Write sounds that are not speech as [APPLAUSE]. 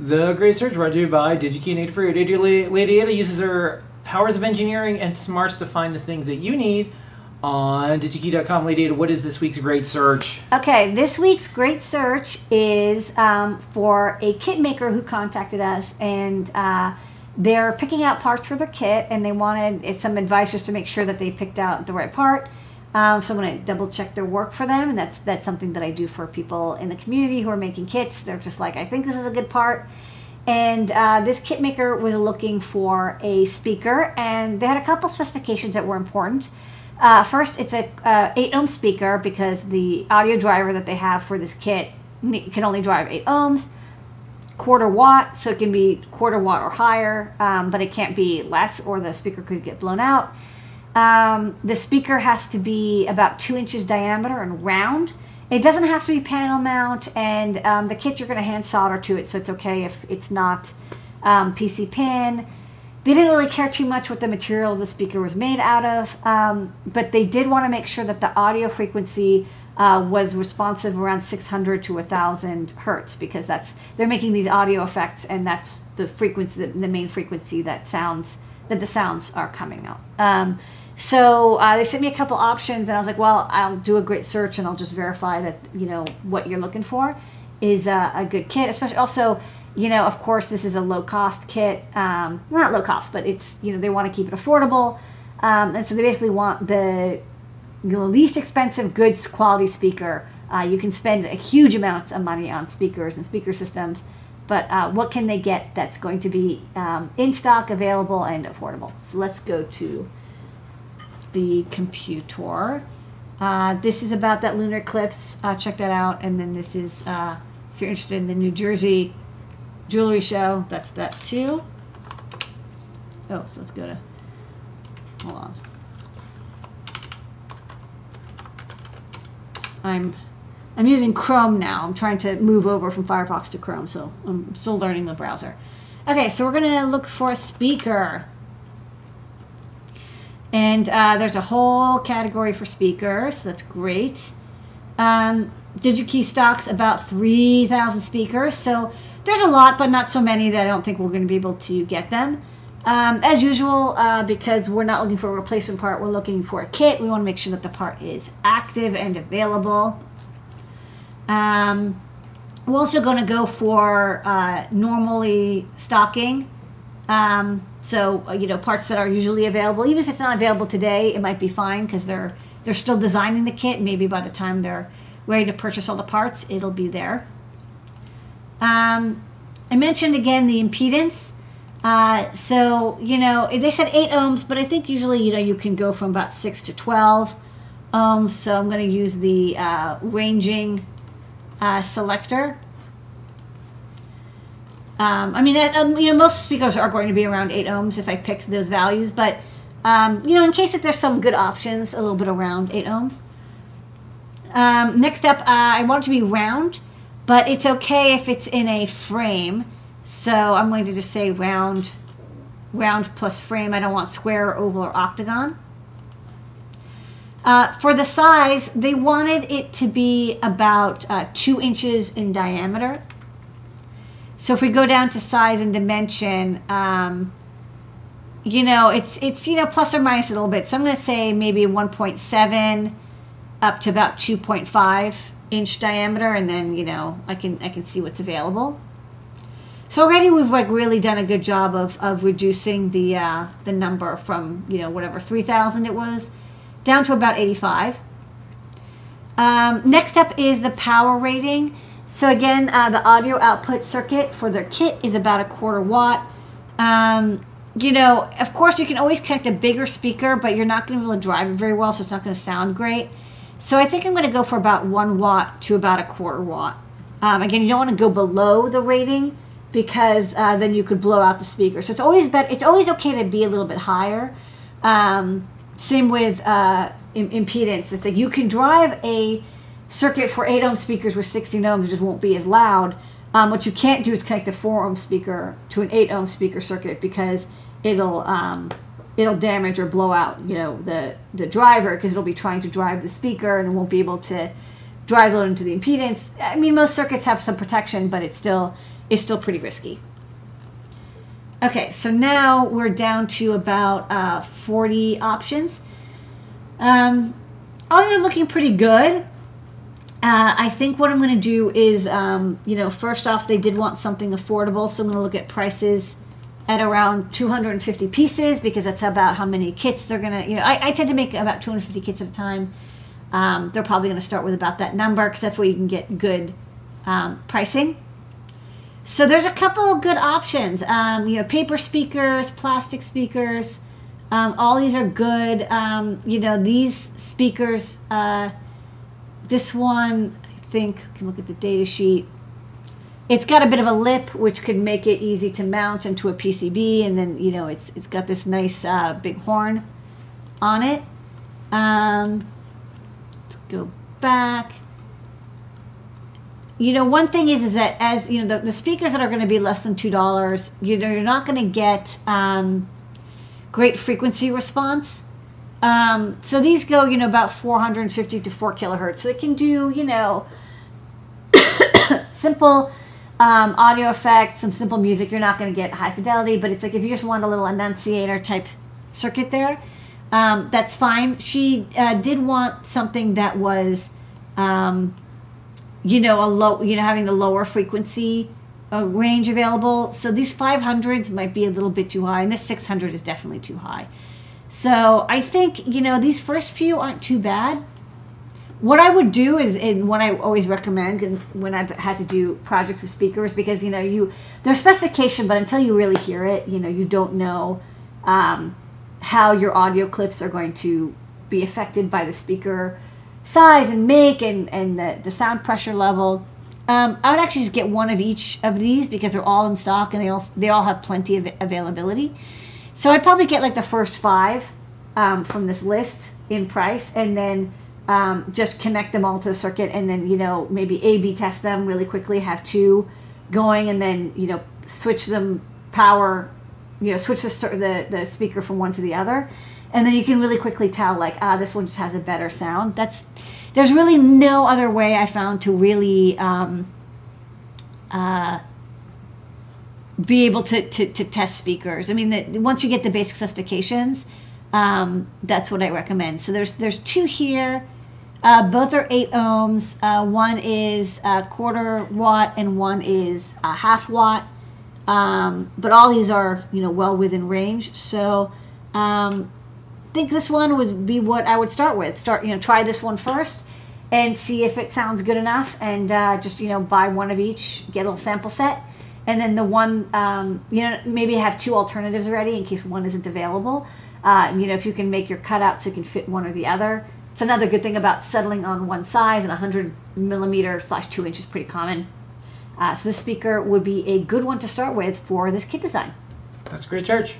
The Great Search brought to you by DigiKey. Lady, Lady Ada uses her powers of engineering and smarts to find the things that you need on digikey.com. Lady Ada, what is this week's Great Search? Okay, this week's Great Search is um, for a kit maker who contacted us and uh, they're picking out parts for their kit and they wanted some advice just to make sure that they picked out the right part. Um, so I'm going to double check their work for them, and that's that's something that I do for people in the community who are making kits. They're just like, I think this is a good part. And uh, this kit maker was looking for a speaker, and they had a couple specifications that were important. Uh, first, it's a uh, 8 ohm speaker because the audio driver that they have for this kit can only drive 8 ohms. Quarter watt, so it can be quarter watt or higher, um, but it can't be less, or the speaker could get blown out um, the speaker has to be about two inches diameter and round. It doesn't have to be panel mount, and um, the kit you're going to hand solder to it, so it's okay if it's not um, PC pin. They didn't really care too much what the material the speaker was made out of, um, but they did want to make sure that the audio frequency uh, was responsive around 600 to 1000 hertz because that's they're making these audio effects, and that's the frequency, the, the main frequency that sounds that the sounds are coming out. So uh, they sent me a couple options, and I was like, well, I'll do a great search and I'll just verify that you know what you're looking for is a, a good kit. Especially also, you know, of course, this is a low cost kit. Um, not low cost, but it's you know they want to keep it affordable, um, and so they basically want the, the least expensive, good quality speaker. Uh, you can spend a huge amounts of money on speakers and speaker systems, but uh, what can they get that's going to be um, in stock, available, and affordable? So let's go to the computer. Uh, this is about that lunar eclipse. Uh, check that out. And then this is, uh, if you're interested in the New Jersey jewelry show, that's that too. Oh, so let's go to, hold on. I'm, I'm using Chrome now. I'm trying to move over from Firefox to Chrome, so I'm still learning the browser. Okay, so we're gonna look for a speaker. And uh, there's a whole category for speakers. That's great. Um, DigiKey stocks about 3,000 speakers. So there's a lot, but not so many that I don't think we're going to be able to get them. Um, as usual, uh, because we're not looking for a replacement part, we're looking for a kit. We want to make sure that the part is active and available. Um, we're also going to go for uh, normally stocking. Um, so uh, you know parts that are usually available, even if it's not available today, it might be fine because they're they're still designing the kit. Maybe by the time they're ready to purchase all the parts, it'll be there. Um, I mentioned again the impedance. Uh, so you know they said eight ohms, but I think usually you know you can go from about six to twelve ohms. So I'm going to use the uh, ranging uh, selector. Um, I mean, um, you know, most speakers are going to be around 8 ohms if I pick those values, but, um, you know, in case there's some good options, a little bit around 8 ohms. Um, next up, uh, I want it to be round, but it's okay if it's in a frame. So I'm going to just say round, round plus frame. I don't want square, oval, or octagon. Uh, for the size, they wanted it to be about uh, two inches in diameter. So if we go down to size and dimension, um, you know, it's it's you know plus or minus a little bit. So I'm going to say maybe 1.7 up to about 2.5 inch diameter, and then you know I can I can see what's available. So already we've like really done a good job of, of reducing the uh, the number from you know whatever 3,000 it was down to about 85. Um, next up is the power rating. So again, uh, the audio output circuit for their kit is about a quarter watt. Um, you know, of course, you can always connect a bigger speaker, but you're not going to be able to drive it very well, so it's not going to sound great. So I think I'm going to go for about one watt to about a quarter watt. Um, again, you don't want to go below the rating because uh, then you could blow out the speaker. So it's always better. It's always okay to be a little bit higher. Um, same with uh, impedance. It's like you can drive a circuit for 8 ohm speakers with 16 ohms, it just won't be as loud. Um, what you can't do is connect a 4 ohm speaker to an 8 ohm speaker circuit because it'll um, it'll damage or blow out you know the the driver because it'll be trying to drive the speaker and it won't be able to drive load into the impedance. I mean most circuits have some protection, but it's still is still pretty risky. Okay, so now we're down to about uh, 40 options. Um, all they're looking pretty good. Uh, I think what I'm going to do is, um, you know, first off, they did want something affordable, so I'm going to look at prices at around 250 pieces because that's about how many kits they're going to, you know, I, I, tend to make about 250 kits at a time. Um, they're probably going to start with about that number because that's where you can get good um, pricing. So there's a couple of good options. Um, you know, paper speakers, plastic speakers. Um, all these are good. Um, you know, these speakers. Uh, this one, I think, you can look at the data sheet. It's got a bit of a lip, which could make it easy to mount into a PCB, and then you know it's it's got this nice uh, big horn on it. Um, let's go back you know one thing is is that as you know the, the speakers that are going to be less than two dollars you know you're not going to get um, great frequency response um, so these go you know about 450 to 4 kilohertz so they can do you know [COUGHS] simple um, audio effects some simple music you're not going to get high fidelity but it's like if you just want a little annunciator type circuit there um, that's fine she uh, did want something that was um, you know, a low, you know, having the lower frequency uh, range available. So these 500s might be a little bit too high, and this 600 is definitely too high. So I think, you know, these first few aren't too bad. What I would do is, and what I always recommend when I've had to do projects with speakers, because, you know, you, there's specification, but until you really hear it, you know, you don't know um, how your audio clips are going to be affected by the speaker size and make and, and the, the sound pressure level. Um, I would actually just get one of each of these because they're all in stock and they all, they all have plenty of availability. So I'd probably get like the first five um, from this list in price and then um, just connect them all to the circuit and then, you know, maybe A-B test them really quickly, have two going and then, you know, switch them power, you know, switch the, the, the speaker from one to the other. And then you can really quickly tell like ah this one just has a better sound. That's there's really no other way i found to really um, uh, be able to, to, to, test speakers. I mean that once you get the basic specifications um, that's what i recommend. So there's there's two here. Uh, both are 8 ohms. Uh, one is a quarter watt and one is a half watt. Um, but all these are you know well within range. So um, think this one would be what I would start with. Start, you know, try this one first and see if it sounds good enough and uh, just, you know, buy one of each, get a little sample set. And then the one, um, you know, maybe have two alternatives ready in case one isn't available. Uh, you know, if you can make your cutout so you can fit one or the other. It's another good thing about settling on one size and 100 millimeter slash two inches is pretty common. Uh, so this speaker would be a good one to start with for this kit design. That's a great, Search.